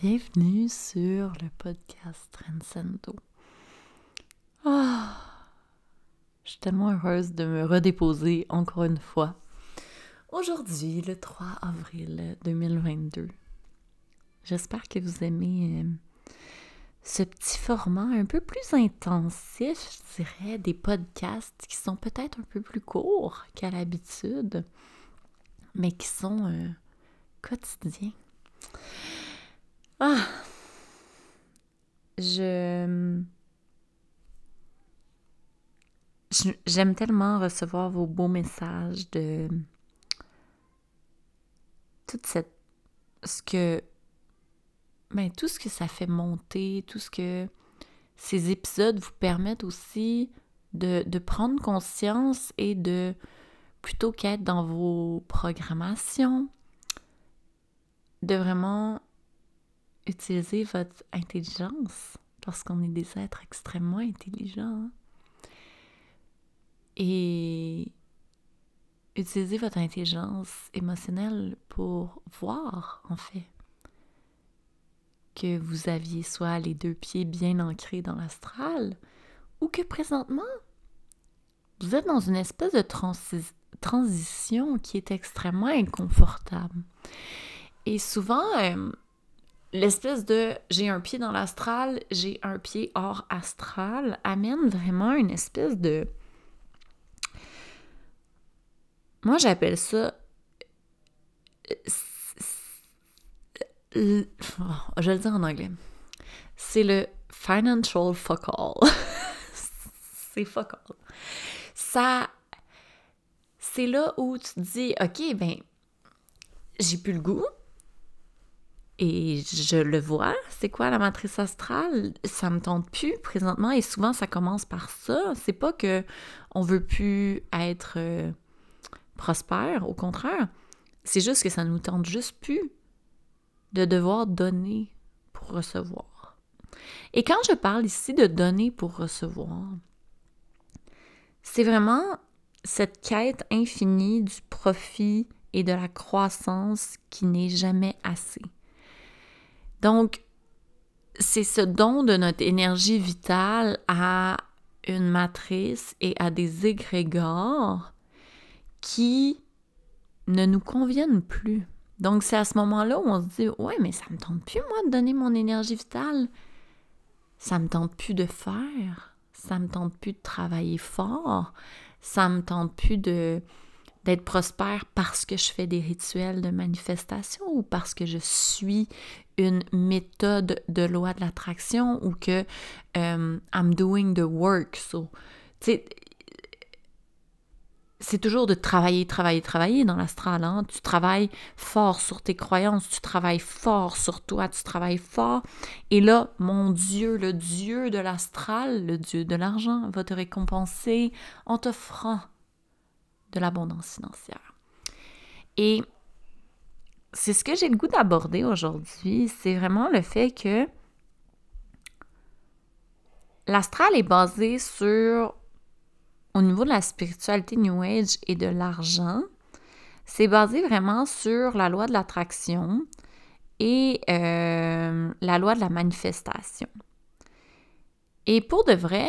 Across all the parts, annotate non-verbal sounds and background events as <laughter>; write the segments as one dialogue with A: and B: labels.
A: Bienvenue sur le podcast Transcendo. Ah, je suis tellement heureuse de me redéposer encore une fois. Aujourd'hui, le 3 avril 2022. J'espère que vous aimez euh, ce petit format un peu plus intensif, je dirais, des podcasts qui sont peut-être un peu plus courts qu'à l'habitude, mais qui sont euh, quotidiens. Ah! Je. J'aime tellement recevoir vos beaux messages de toute cette. ce que. Ben, tout ce que ça fait monter, tout ce que ces épisodes vous permettent aussi de, de prendre conscience et de, plutôt qu'être dans vos programmations, de vraiment utiliser votre intelligence parce qu'on est des êtres extrêmement intelligents. Et utiliser votre intelligence émotionnelle pour voir, en fait, que vous aviez soit les deux pieds bien ancrés dans l'astral ou que présentement, vous êtes dans une espèce de transition qui est extrêmement inconfortable. Et souvent, euh, l'espèce de j'ai un pied dans l'astral, j'ai un pied hors astral amène vraiment une espèce de. Moi, j'appelle ça. Je vais le dire en anglais. C'est le financial fuck all. <laughs> c'est fuck all. Ça. C'est là où tu te dis, OK, ben, j'ai plus le goût, et je le vois, c'est quoi la matrice astrale? Ça me tente plus présentement et souvent ça commence par ça. C'est pas que on veut plus être euh, prospère, au contraire. C'est juste que ça nous tente juste plus de devoir donner pour recevoir. Et quand je parle ici de donner pour recevoir, c'est vraiment cette quête infinie du profit et de la croissance qui n'est jamais assez. Donc, c'est ce don de notre énergie vitale à une matrice et à des égrégores qui ne nous conviennent plus. Donc, c'est à ce moment-là où on se dit Ouais, mais ça me tente plus, moi, de donner mon énergie vitale. Ça me tente plus de faire. Ça me tente plus de travailler fort. Ça me tente plus de d'être prospère parce que je fais des rituels de manifestation ou parce que je suis une méthode de loi de l'attraction ou que um, I'm doing the work. So, c'est toujours de travailler, travailler, travailler dans l'astral. Hein? Tu travailles fort sur tes croyances, tu travailles fort sur toi, tu travailles fort. Et là, mon Dieu, le Dieu de l'astral, le Dieu de l'argent, va te récompenser en t'offrant de l'abondance financière. Et c'est ce que j'ai le goût d'aborder aujourd'hui, c'est vraiment le fait que l'astral est basé sur, au niveau de la spiritualité New Age et de l'argent, c'est basé vraiment sur la loi de l'attraction et euh, la loi de la manifestation. Et pour de vrai,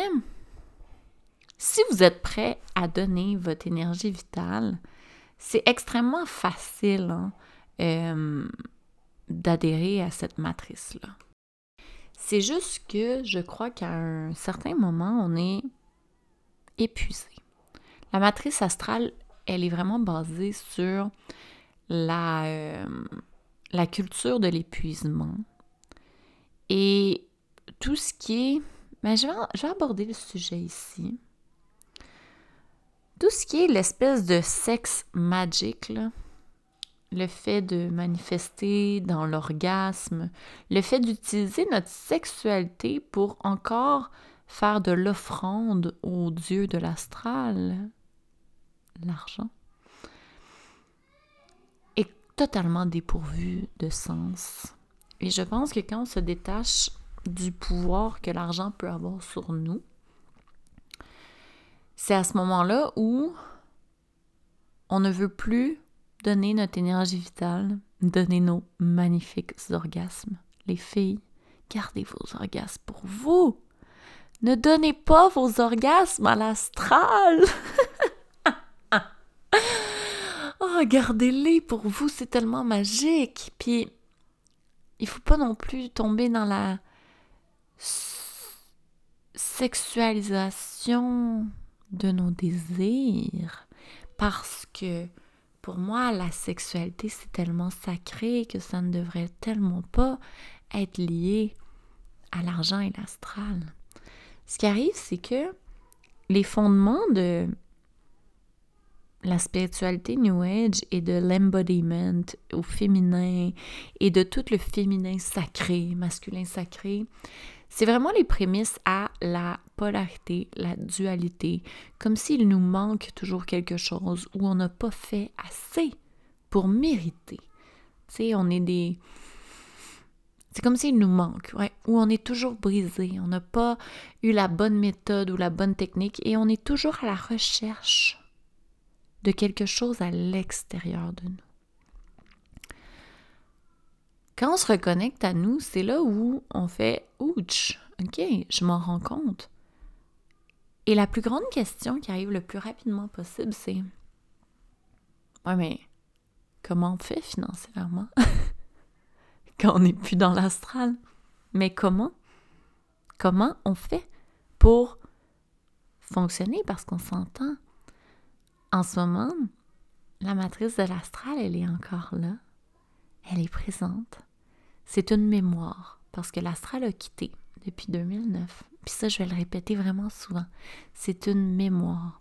A: si vous êtes prêt à donner votre énergie vitale, c'est extrêmement facile. Hein? Euh, d'adhérer à cette matrice-là. C'est juste que je crois qu'à un certain moment, on est épuisé. La matrice astrale, elle est vraiment basée sur la, euh, culture de l'épuisement et tout ce qui est... Mais ben, je, vais, je vais aborder le sujet ici. Tout ce qui est l'espèce de sexe magique, le fait de manifester dans l'orgasme, le fait d'utiliser notre sexualité pour encore faire de l'offrande au dieu de l'astral, l'argent, est totalement dépourvu de sens. Et je pense que quand on se détache du pouvoir que l'argent peut avoir sur nous, c'est à ce moment-là où on ne veut plus donner notre énergie vitale, donner nos magnifiques orgasmes les filles, gardez vos orgasmes pour vous. Ne donnez pas vos orgasmes à l'astral. <laughs> oh, gardez-les pour vous, c'est tellement magique. Puis, il faut pas non plus tomber dans la sexualisation de nos désirs parce que pour moi, la sexualité, c'est tellement sacré que ça ne devrait tellement pas être lié à l'argent et l'astral. Ce qui arrive, c'est que les fondements de la spiritualité New Age et de l'embodiment au féminin et de tout le féminin sacré, masculin sacré, c'est vraiment les prémices à la polarité, la dualité, comme s'il nous manque toujours quelque chose ou on n'a pas fait assez pour mériter. Tu sais, on est des... C'est comme s'il nous manque, ouais, ou on est toujours brisé, on n'a pas eu la bonne méthode ou la bonne technique et on est toujours à la recherche de quelque chose à l'extérieur de nous. Quand on se reconnecte à nous, c'est là où on fait Ouch, ok, je m'en rends compte. Et la plus grande question qui arrive le plus rapidement possible, c'est Ouais, mais comment on fait financièrement <laughs> quand on n'est plus dans l'astral? Mais comment? Comment on fait pour fonctionner? Parce qu'on s'entend? En ce moment, la matrice de l'astral, elle est encore là. Elle est présente c'est une mémoire, parce que l'astral a quitté depuis 2009. Puis ça, je vais le répéter vraiment souvent. C'est une mémoire.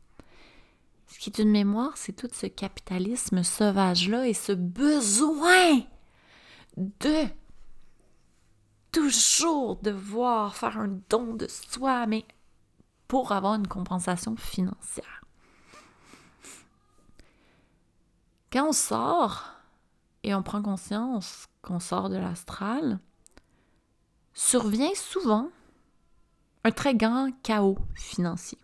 A: Ce qui est une mémoire, c'est tout ce capitalisme sauvage-là et ce besoin de toujours devoir faire un don de soi, mais pour avoir une compensation financière. Quand on sort et on prend conscience qu'on sort de l'astral, survient souvent un très grand chaos financier.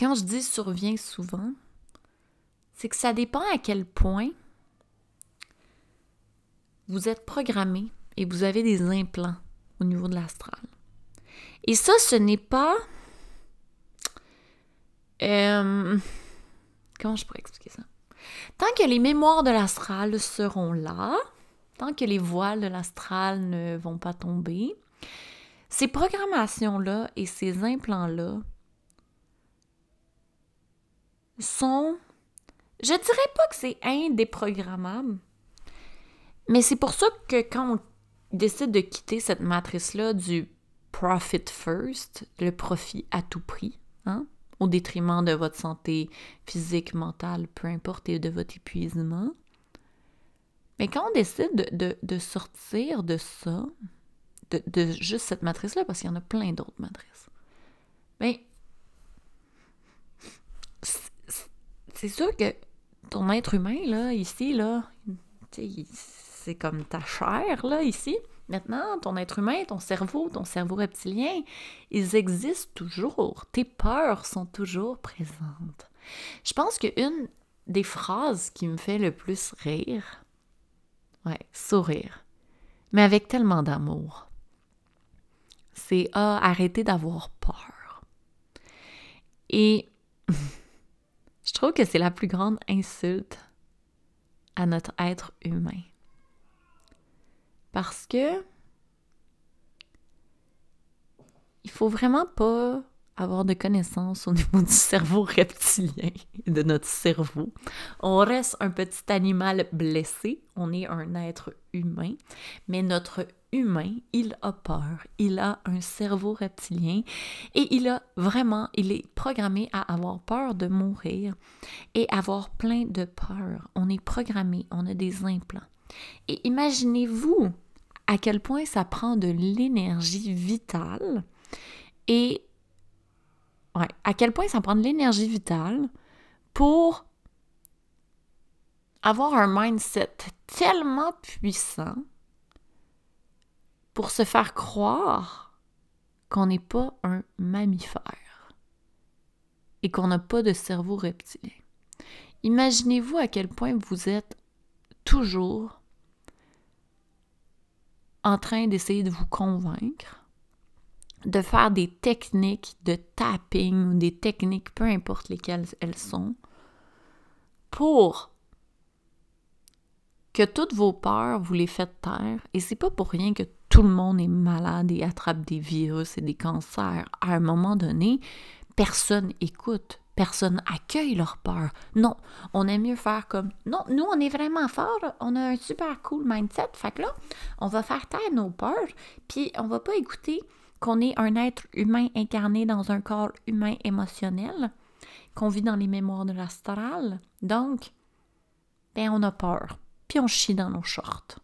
A: quand je dis survient souvent, c'est que ça dépend à quel point vous êtes programmé et vous avez des implants au niveau de l'astral. Et ça, ce n'est pas... comment je pourrais expliquer ça? Tant que les mémoires de l'astral seront là, tant que les voiles de l'astral ne vont pas tomber, ces programmations-là et ces implants-là sont, je dirais pas que c'est indéprogrammable, mais c'est pour ça que quand on décide de quitter cette matrice-là du profit first, le profit à tout prix, hein, au détriment de votre santé physique, mentale, peu importe, et de votre épuisement. Mais quand on décide de, sortir de ça, de, juste cette matrice-là, parce qu'il y en a plein d'autres matrices, bien, c'est sûr que ton être humain, là, ici, là, c'est comme ta chair, là, ici, Maintenant, ton être humain, ton cerveau, ton cerveau reptilien, ils existent toujours. Tes peurs sont toujours présentes. Je pense qu'une des phrases qui me fait le plus rire, ouais, sourire, mais avec tellement d'amour, c'est arrêtez d'avoir peur. Et <laughs> je trouve que c'est la plus grande insulte à notre être humain. Parce que il faut vraiment pas avoir de connaissances au niveau du cerveau reptilien de notre cerveau. On reste un petit animal blessé, on est un être humain, mais notre humain, il a peur, il a un cerveau reptilien et il a vraiment, il est programmé à avoir peur de mourir et avoir plein de peurs. On est programmé, on a des implants. Et imaginez-vous à quel point ça prend de l'énergie vitale et à quel point ça prend de l'énergie vitale pour avoir un mindset tellement puissant pour se faire croire qu'on n'est pas un mammifère et qu'on n'a pas de cerveau reptilien. Imaginez-vous à quel point vous êtes toujours en train d'essayer de vous convaincre de faire des techniques de tapping ou des techniques, peu importe lesquelles elles sont, pour que toutes vos peurs, vous les faites taire. Et c'est pas pour rien que tout le monde est malade et attrape des virus et des cancers. À un moment donné, personne écoute, personne accueille leur peur. Non, on aime mieux faire comme non, nous on est vraiment fort, on a un super cool mindset. Fait que là, on va faire taire nos peurs, puis on va pas écouter qu'on est un être humain incarné dans un corps humain émotionnel, qu'on vit dans les mémoires de l'astral. Donc, ben on a peur puis on chie dans nos shorts.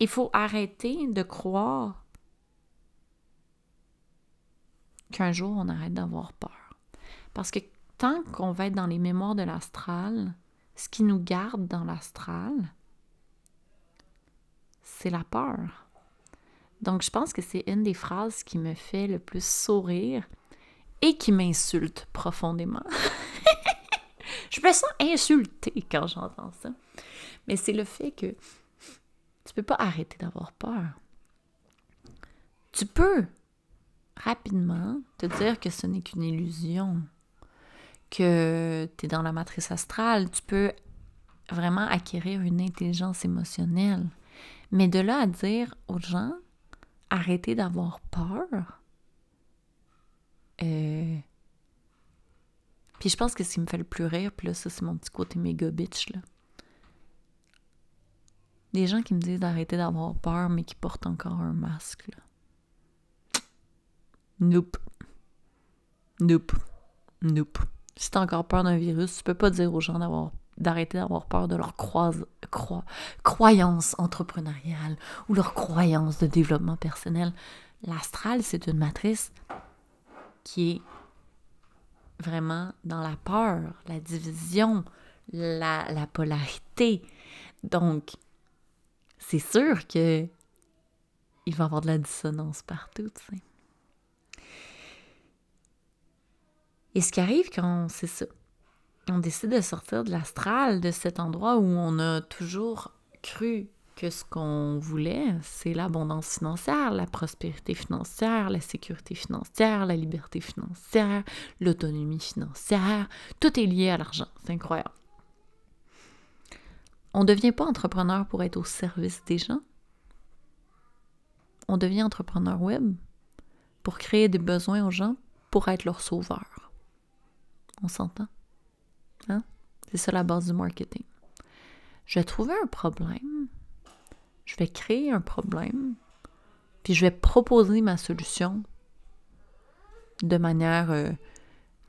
A: Il faut arrêter de croire qu'un jour on arrête d'avoir peur. Parce que tant qu'on va être dans les mémoires de l'astral, ce qui nous garde dans l'astral, c'est la peur. Donc je pense que c'est une des phrases qui me fait le plus sourire et qui m'insulte profondément. <laughs> je me sens insultée quand j'entends ça. Mais c'est le fait que tu peux pas arrêter d'avoir peur. Tu peux rapidement te dire que ce n'est qu'une illusion, que tu es dans la matrice astrale, tu peux vraiment acquérir une intelligence émotionnelle. Mais de là à dire aux gens, arrêtez d'avoir peur, euh... puis je pense que ce qui me fait le plus rire, puis là, ça, c'est mon petit côté méga bitch, là. Des gens qui me disent d'arrêter d'avoir peur, mais qui portent encore un masque. Là. Nope. Nope. Nope. Si t'as encore peur d'un virus, tu peux pas dire aux gens d'avoir d'arrêter d'avoir peur de leur croise, croyance entrepreneuriale ou leur croyance de développement personnel. L'astral, c'est une matrice qui est vraiment dans la peur, la division, la, la polarité. Donc, c'est sûr que il va y avoir de la dissonance partout, tu sais. Et ce qui arrive quand c'est ça, on décide de sortir de l'astral, de cet endroit où on a toujours cru que ce qu'on voulait, c'est l'abondance financière, la prospérité financière, la sécurité financière, la liberté financière, l'autonomie financière, tout est lié à l'argent, c'est incroyable. On ne devient pas entrepreneur pour être au service des gens. On devient entrepreneur web pour créer des besoins aux gens, pour être leur sauveur. On s'entend? Hein? C'est ça la base du marketing. Je vais trouver un problème, je vais créer un problème, puis je vais proposer ma solution de manière euh,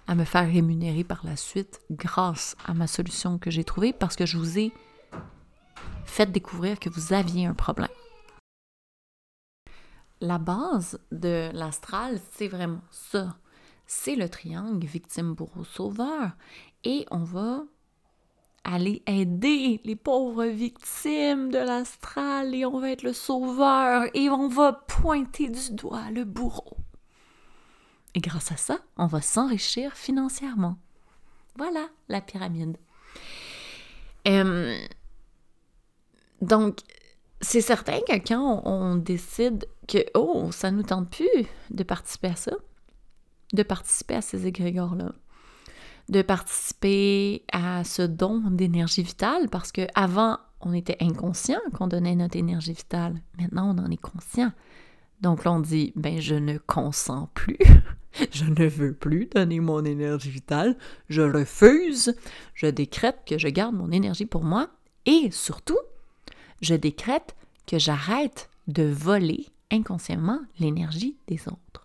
A: à me faire rémunérer par la suite grâce à ma solution que j'ai trouvée parce que je vous ai faites découvrir que vous aviez un problème. La base de l'astral, c'est vraiment ça. C'est le triangle victime, bourreau, sauveur. Et on va aller aider les pauvres victimes de l'astral et on va être le sauveur et on va pointer du doigt le bourreau. Et grâce à ça, on va s'enrichir financièrement. Voilà la pyramide. Euh, donc, c'est certain que quand on, décide que, oh, ça nous tente plus de participer à ça, de participer à ces égrégores-là, de participer à ce don d'énergie vitale, parce qu'avant, on était inconscient qu'on donnait notre énergie vitale. Maintenant, on en est conscient. Donc là, on dit, ben, je ne consens plus. <laughs> je ne veux plus donner mon énergie vitale. Je refuse. Je décrète que je garde mon énergie pour moi. Et surtout, je décrète que j'arrête de voler inconsciemment l'énergie des autres.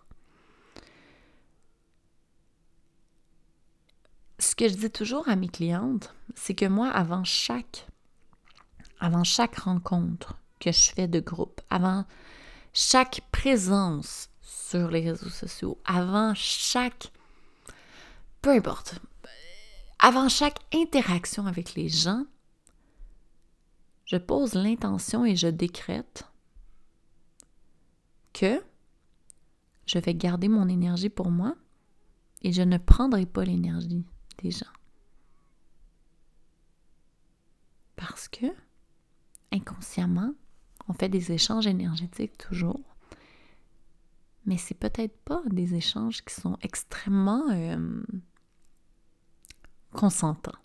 A: Ce que je dis toujours à mes clientes, c'est que moi, avant chaque, avant chaque rencontre que je fais de groupe, avant chaque présence sur les réseaux sociaux, avant chaque, peu importe, avant chaque interaction avec les gens, je pose l'intention et je décrète que je vais garder mon énergie pour moi et je ne prendrai pas l'énergie gens. Parce que, inconsciemment, On fait des échanges énergétiques toujours. Mais c'est peut-être pas des échanges qui sont extrêmement euh, consentants.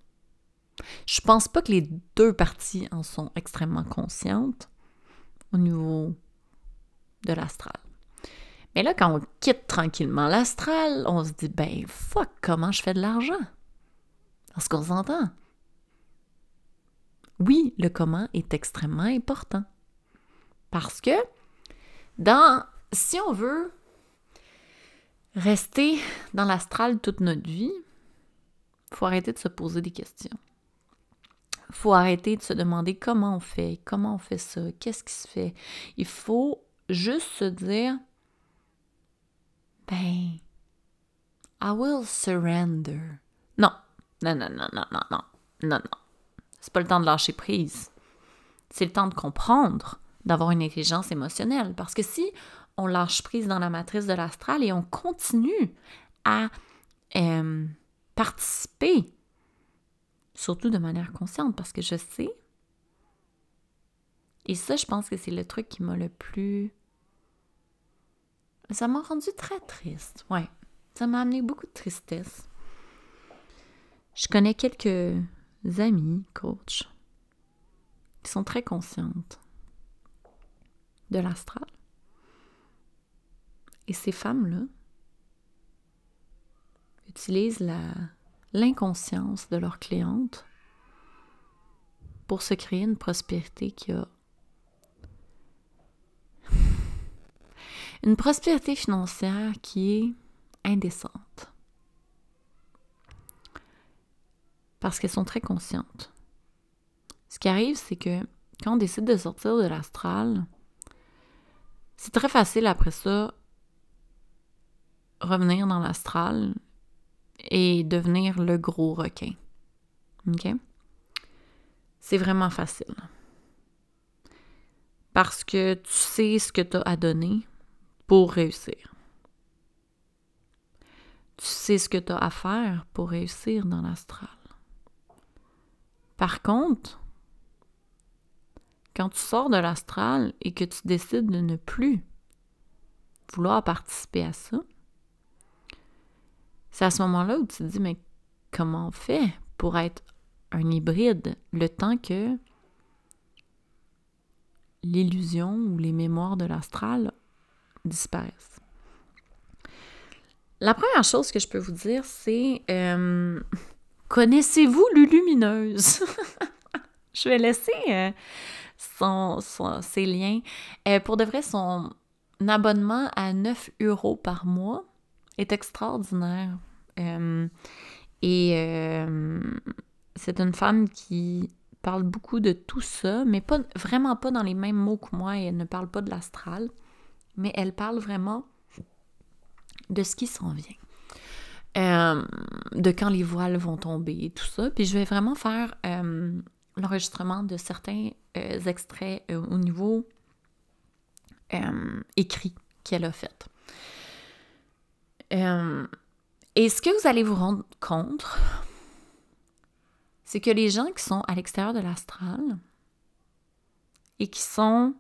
A: Je pense pas que les deux parties en sont extrêmement conscientes au niveau de l'astral. Mais là, quand on quitte tranquillement l'astral, on se dit, ben fuck, comment je fais de l'argent? Parce qu'on s'entend. Oui, le comment est extrêmement important. Parce que dans, si on veut rester dans l'astral toute notre vie, il faut arrêter de se poser des questions. Il faut arrêter de se demander comment on fait, comment on fait ça, qu'est-ce qui se fait. Il faut juste se dire, ben, I will surrender. Non, non, non, non, non, non, non, non. C'est pas le temps de lâcher prise. C'est le temps de comprendre, d'avoir une intelligence émotionnelle. Parce que si on lâche prise dans la matrice de l'astral et on continue à euh, participer, surtout de manière consciente, parce que je sais. Et ça, je pense que c'est le truc qui m'a le plus. Ça m'a rendu très triste, ouais. Ça m'a amené beaucoup de tristesse. Je connais quelques amis, coach, qui sont très conscientes de l'astral. Et ces femmes-là utilisent l'inconscience de leurs clientes pour se créer une prospérité qui a <laughs> une prospérité financière qui est indécente. Parce qu'elles sont très conscientes. Ce qui arrive, c'est que quand on décide de sortir de l'astral, c'est très facile après ça revenir dans l'astral et devenir le gros requin. OK? C'est vraiment facile. Parce que tu sais ce que tu as à donner, pour réussir. Tu sais ce que tu as à faire pour réussir dans l'astral. Par contre, quand tu sors de l'astral et que tu décides de ne plus vouloir participer à ça, c'est à ce moment-là où tu te dis, mais comment on fait pour être un hybride? Le temps que l'illusion ou les mémoires de l'astral disparaissent. La première chose que je peux vous dire, c'est euh, connaissez-vous Lulumineuse? <laughs> je vais laisser euh, ses liens. Euh, pour de vrai, son abonnement à 9 euros par mois est extraordinaire. et c'est une femme qui parle beaucoup de tout ça, mais pas vraiment pas dans les mêmes mots que moi. Elle ne parle pas de l'astral mais elle parle vraiment de ce qui s'en vient. Euh, de quand les voiles vont tomber et tout ça. Puis je vais vraiment faire euh, l'enregistrement de certains euh, extraits au niveau écrit qu'elle a fait. et ce que vous allez vous rendre compte, c'est que les gens qui sont à l'extérieur de l'astral et qui sont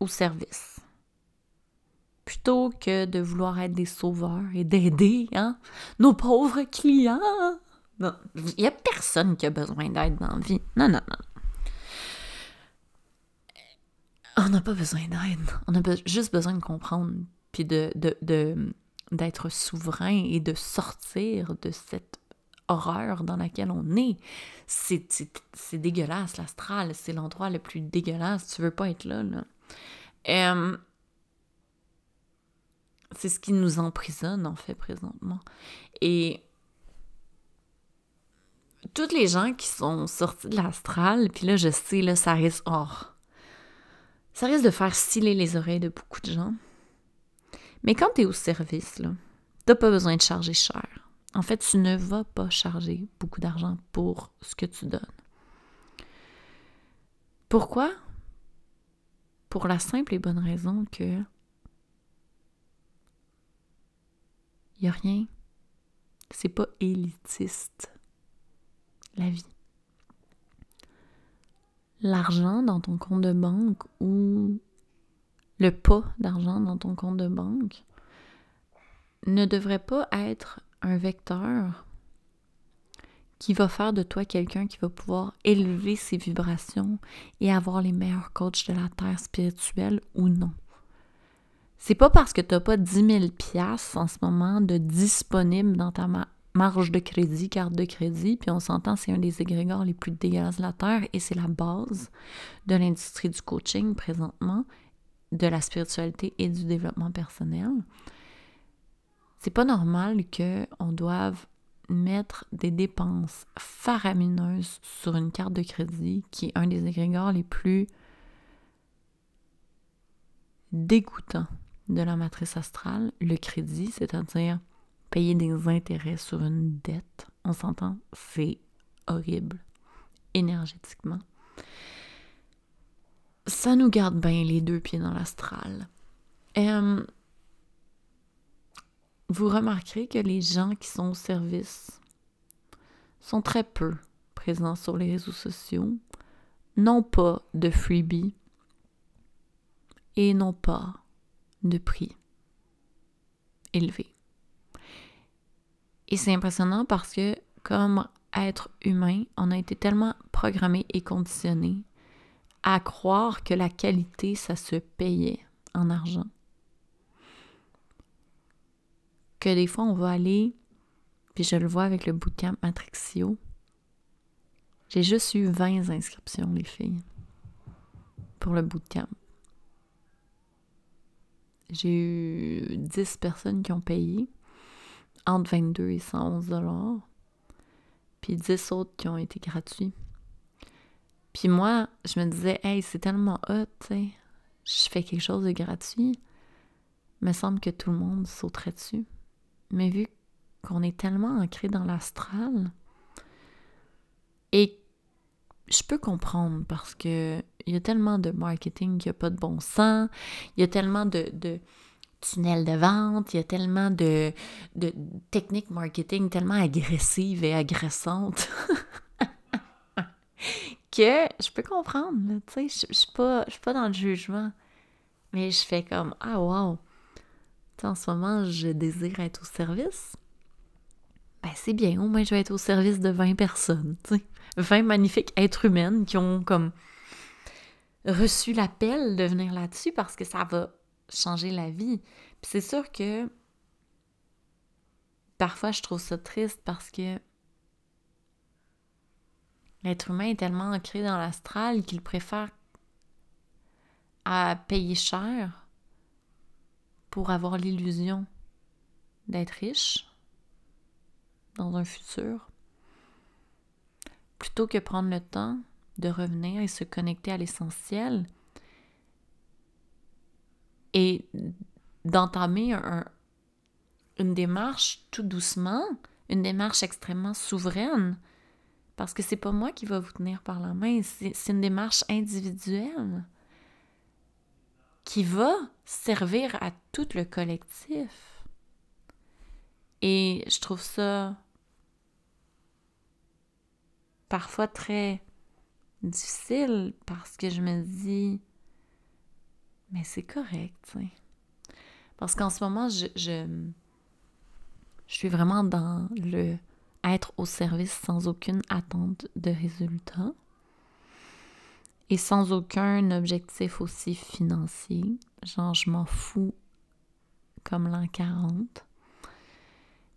A: au service, plutôt que de vouloir être des sauveurs et d'aider hein, nos pauvres clients. Il n'y a personne qui a besoin d'aide dans la vie. Non, non, non. On n'a pas besoin d'aide. On a juste besoin de comprendre, puis de, d'être souverain et de sortir de cette horreur dans laquelle on est. C'est, dégueulasse, l'astral. C'est l'endroit le plus dégueulasse. Tu veux pas être là. là. C'est ce qui nous emprisonne, en fait, présentement. Et toutes les gens qui sont sortis de l'astral, puis là, je sais, là, ça risque... Oh, ça risque de faire sciller les oreilles de beaucoup de gens. Mais quand tu au service, là, t'as pas besoin de charger cher. En fait, tu ne vas pas charger beaucoup d'argent pour ce que tu donnes. Pourquoi? Pour la simple et bonne raison que Il n'y a rien. C'est pas élitiste, la vie. l'argent dans ton compte de banque ou le pas d'argent dans ton compte de banque ne devrait pas être un vecteur qui va faire de toi quelqu'un qui va pouvoir élever ses vibrations et avoir les meilleurs coachs de la terre spirituelle ou non. C'est pas parce que tu n'as pas 10 000 piastres en ce moment de disponible dans ta marge de crédit, carte de crédit, puis on s'entend, c'est un des égrégores les plus dégueulasses et c'est la base de l'industrie du coaching présentement, de la spiritualité et du développement personnel. C'est pas normal qu'on doive mettre des dépenses faramineuses sur une carte de crédit qui est un des égrégores les plus dégoûtants de la matrice astrale, le crédit, c'est-à-dire payer des intérêts sur une dette. On s'entend, c'est horrible énergétiquement. Ça nous garde bien les deux pieds dans l'astral. Euh, vous remarquerez que les gens qui sont au service sont très peu présents sur les réseaux sociaux, n'ont pas de freebie et n'ont pas de prix élevé. Et c'est impressionnant parce que comme être humain, on a été tellement programmé et conditionné à croire que la qualité, ça se payait en argent que des fois, on va aller, puis je le vois avec le bootcamp Matrixio. J'ai juste eu 20 inscriptions, les filles, pour le bootcamp. J'ai eu 10 personnes qui ont payé, entre 22 et 111 dollars, puis 10 autres qui ont été gratuits. Puis moi, je me disais, hey, c'est tellement hot, tu sais, je fais quelque chose de gratuit. Il me semble que tout le monde sauterait dessus. Mais vu qu'on est tellement ancré dans l'astral, et je peux comprendre parce que il y a tellement de marketing qui n'a pas de bon sens, il y a tellement de, de tunnels de vente, il y a tellement de, de techniques marketing tellement agressives et agressantes <laughs> que je peux comprendre. Tu sais, je suis pas, pas dans le jugement, mais je fais comme Ah, wow! en ce moment, je désire être au service. Ben, c'est bien, au moins je vais être au service de 20 personnes, 20 magnifiques êtres humains qui ont comme reçu l'appel de venir là-dessus parce que ça va changer la vie. Puis c'est sûr que parfois je trouve ça triste parce que l'être humain est tellement ancré dans l'astral qu'il préfère à payer cher pour avoir l'illusion d'être riche dans un futur, plutôt que prendre le temps de revenir et se connecter à l'essentiel et d'entamer une démarche tout doucement, une démarche extrêmement souveraine, parce que c'est pas moi qui va vous tenir par la main, c'est une démarche individuelle qui va servir à tout le collectif. Et je trouve ça parfois très difficile parce que je me dis, mais c'est correct. Parce qu'en ce moment, je, je, je, suis vraiment dans le être au service sans aucune attente de résultat et sans aucun objectif aussi financier. Genre, je m'en fous comme l'an 40.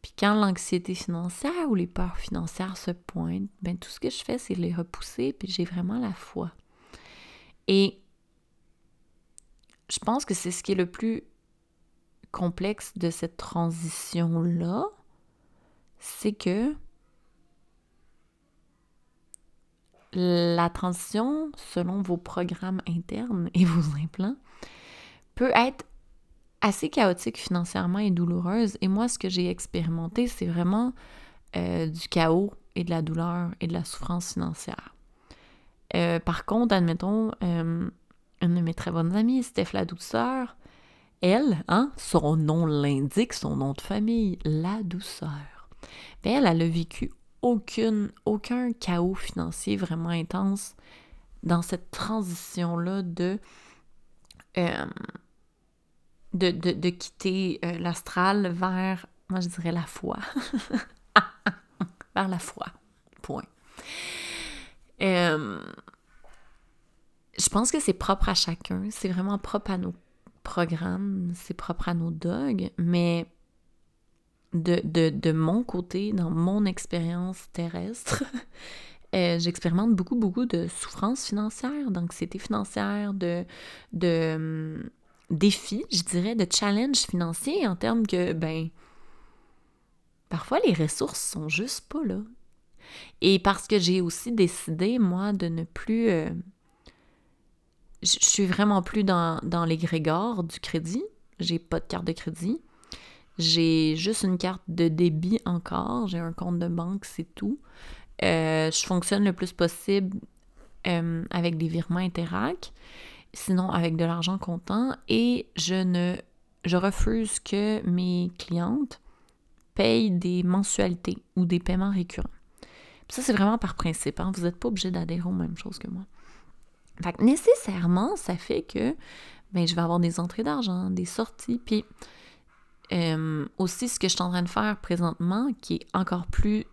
A: Puis quand l'anxiété financière ou les peurs financières se pointent, ben tout ce que je fais, c'est les repousser, puis j'ai vraiment la foi. Et je pense que c'est ce qui est le plus complexe de cette transition-là, c'est que la transition, selon vos programmes internes et vos implants, peut être assez chaotique financièrement et douloureuse. Et moi, ce que j'ai expérimenté, c'est vraiment euh, du chaos et de la douleur et de la souffrance financière. Euh, par contre, admettons, euh, une de mes très bonnes amies, Steph la douceur, elle, hein, son nom l'indique, son nom de famille, la douceur. Ben, elle, elle a vécu aucune, aucun chaos financier vraiment intense dans cette transition-là de, euh, de, de, quitter euh, l'astral vers, moi je dirais la foi. <laughs> vers la foi. Point. Euh, je pense que c'est propre à chacun. C'est vraiment propre à nos programmes. C'est propre à nos dogs. Mais de, de, de mon côté, dans mon expérience terrestre, <laughs> Euh, j'expérimente beaucoup, beaucoup de souffrances financières, d'anxiété financière, de, de défis, je dirais, de challenges financiers en termes que, ben, parfois les ressources sont juste pas là. Et parce que j'ai aussi décidé, moi, de ne plus... Euh, je suis vraiment plus dans, dans l'égrégore du crédit. J'ai pas de carte de crédit. J'ai juste une carte de débit encore. J'ai un compte de banque, c'est tout. Euh, je fonctionne le plus possible euh, avec des virements Interac, sinon avec de l'argent comptant, et je ne je refuse que mes clientes payent des mensualités ou des paiements récurrents. ça, c'est vraiment par principe. Hein. Vous n'êtes pas obligé d'adhérer aux mêmes choses que moi. Fait nécessairement, ça fait que ben, je vais avoir des entrées d'argent, des sorties. Puis euh, aussi, ce que je suis en train de faire présentement, qui est encore plus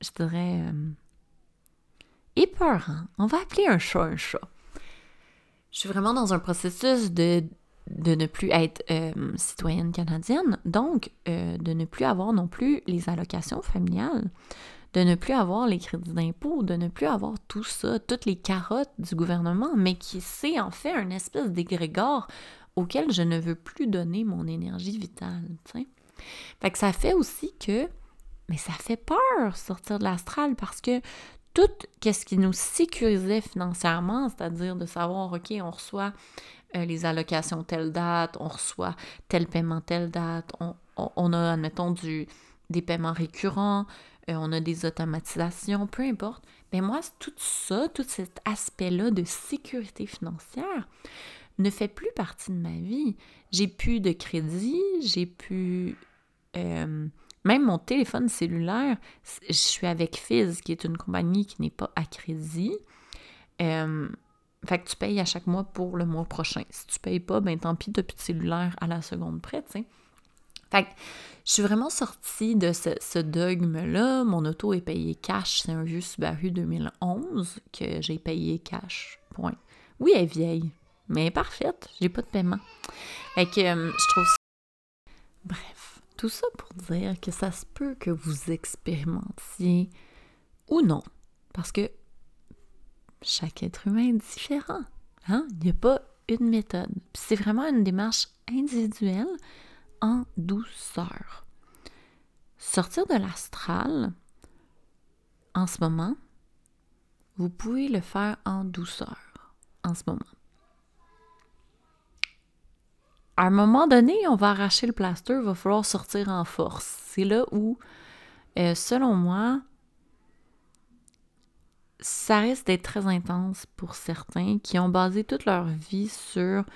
A: je dirais, euh, épeurant. On va appeler un chat un chat. Je suis vraiment dans un processus de, de ne plus être euh, citoyenne canadienne, donc euh, de ne plus avoir non plus les allocations familiales, de ne plus avoir les crédits d'impôt, de ne plus avoir tout ça, toutes les carottes du gouvernement, mais qui c'est en fait un espèce d'égrégore auquel je ne veux plus donner mon énergie vitale. Fait que ça fait aussi que mais ça fait peur sortir de l'astral parce que tout ce qui nous sécurisait financièrement, c'est-à-dire de savoir, OK, on reçoit euh, les allocations telle date, on reçoit tel paiement telle date, on, a, admettons, du, des paiements récurrents, euh, on a des automatisations, peu importe. Mais moi, tout ça, tout cet aspect-là de sécurité financière ne fait plus partie de ma vie. J'ai plus de crédit, j'ai plus... Euh, même mon téléphone cellulaire, je suis avec Fizz, qui est une compagnie qui n'est pas à crédit. Fait que tu payes à chaque mois pour le mois prochain. Si tu payes pas, ben tant pis, t'as plus de cellulaire à la seconde près, tu sais. Fait que je suis vraiment sortie de ce, dogme-là. Mon auto est payé cash. C'est un vieux Subaru 2011 que j'ai payé cash. Point. Oui, elle est vieille, mais parfaite. J'ai pas de paiement. Fait que je trouve ça... Bref. Tout ça pour dire que ça se peut que vous expérimentiez ou non, parce que chaque être humain est différent. Hein? Il n'y a pas une méthode. C'est vraiment une démarche individuelle en douceur. Sortir de l'astral, en ce moment, vous pouvez le faire en douceur, en ce moment. À un moment donné, on va arracher le plaster, il va falloir sortir en force. C'est là où, euh, selon moi, ça risque d'être très intense pour certains qui ont basé toute leur vie sur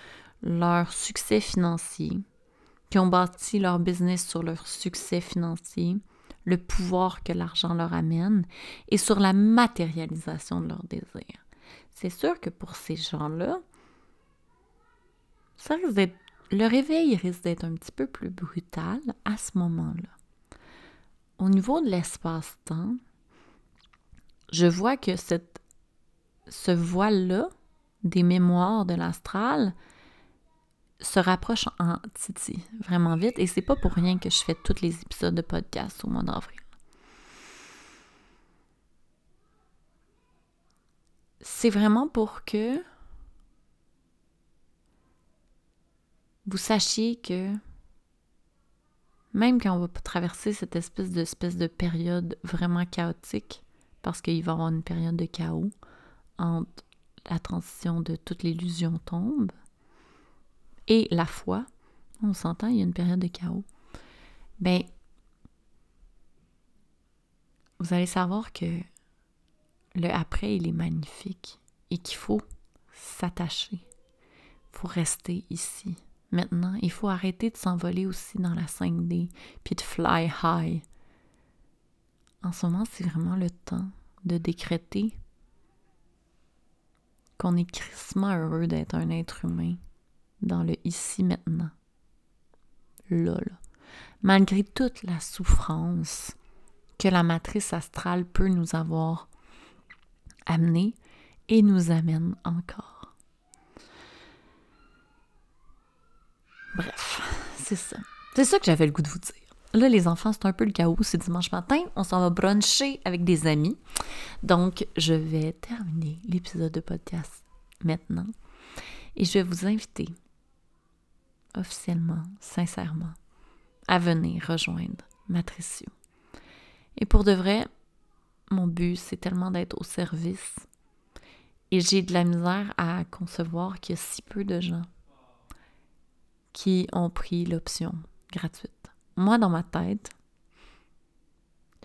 A: leur succès financier, qui ont bâti leur business sur leur succès financier, le pouvoir que l'argent leur amène et sur la matérialisation de leurs désirs. C'est sûr que pour ces gens-là, ça risque d'être le réveil risque d'être un petit peu plus brutal à ce moment-là. Au niveau de l'espace-temps, je vois que cette, ce voile-là des mémoires de l'astral se rapproche en titi vraiment vite et c'est pas pour rien que je fais tous les épisodes de podcast au mois d'avril. C'est vraiment pour que vous sachiez que même quand on va traverser cette espèce de, de période vraiment chaotique, parce qu'il va y avoir une période de chaos entre la transition de toute l'illusion tombe et la foi, on s'entend, il y a une période de chaos, ben, vous allez savoir que le après, il est magnifique et qu'il faut s'attacher, il faut rester ici, Maintenant, il faut arrêter de s'envoler aussi dans la 5D, puis de fly high. En ce moment, c'est vraiment le temps de décréter qu'on est crissement heureux d'être un être humain dans le ici maintenant. Là, là. Malgré toute la souffrance que la matrice astrale peut nous avoir amenée et nous amène encore. Bref, c'est ça. C'est ça que j'avais le goût de vous dire. Là, les enfants, c'est un peu le chaos. C'est dimanche matin. On s'en va bruncher avec des amis. Donc, je vais terminer l'épisode de podcast maintenant. Et je vais vous inviter officiellement, sincèrement, à venir rejoindre Matricio. Et pour de vrai, mon but, c'est tellement d'être au service. Et j'ai de la misère à concevoir qu'il y a si peu de gens qui ont pris l'option gratuite moi, dans ma tête,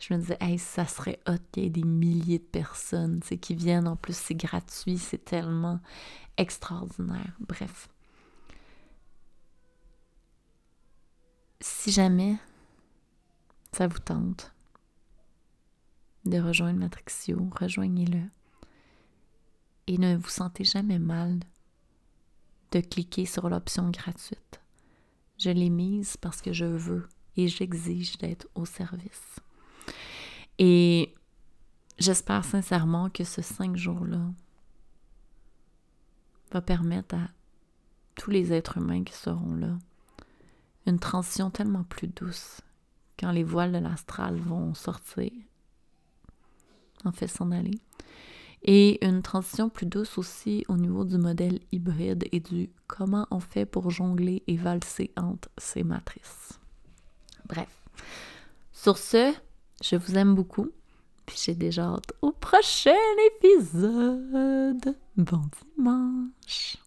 A: je me disais, hey, ça serait hot qu'il y ait des milliers de personnes qui viennent. En plus, c'est gratuit, c'est tellement extraordinaire. Bref. Si jamais ça vous tente de rejoindre Matrixio, rejoignez-le. Et ne vous sentez jamais mal de cliquer sur l'option gratuite. Je l'ai mise parce que je veux et j'exige d'être au service. Et j'espère sincèrement que ce cinq jours-là va permettre à tous les êtres humains qui seront là une transition tellement plus douce quand les voiles de l'astral vont sortir, en fait s'en aller, et une transition plus douce aussi au niveau du modèle hybride et du comment on fait pour jongler et valser entre ces matrices. Bref. Sur ce, je vous aime beaucoup. Puis j'ai déjà hâte au prochain épisode. Bon dimanche.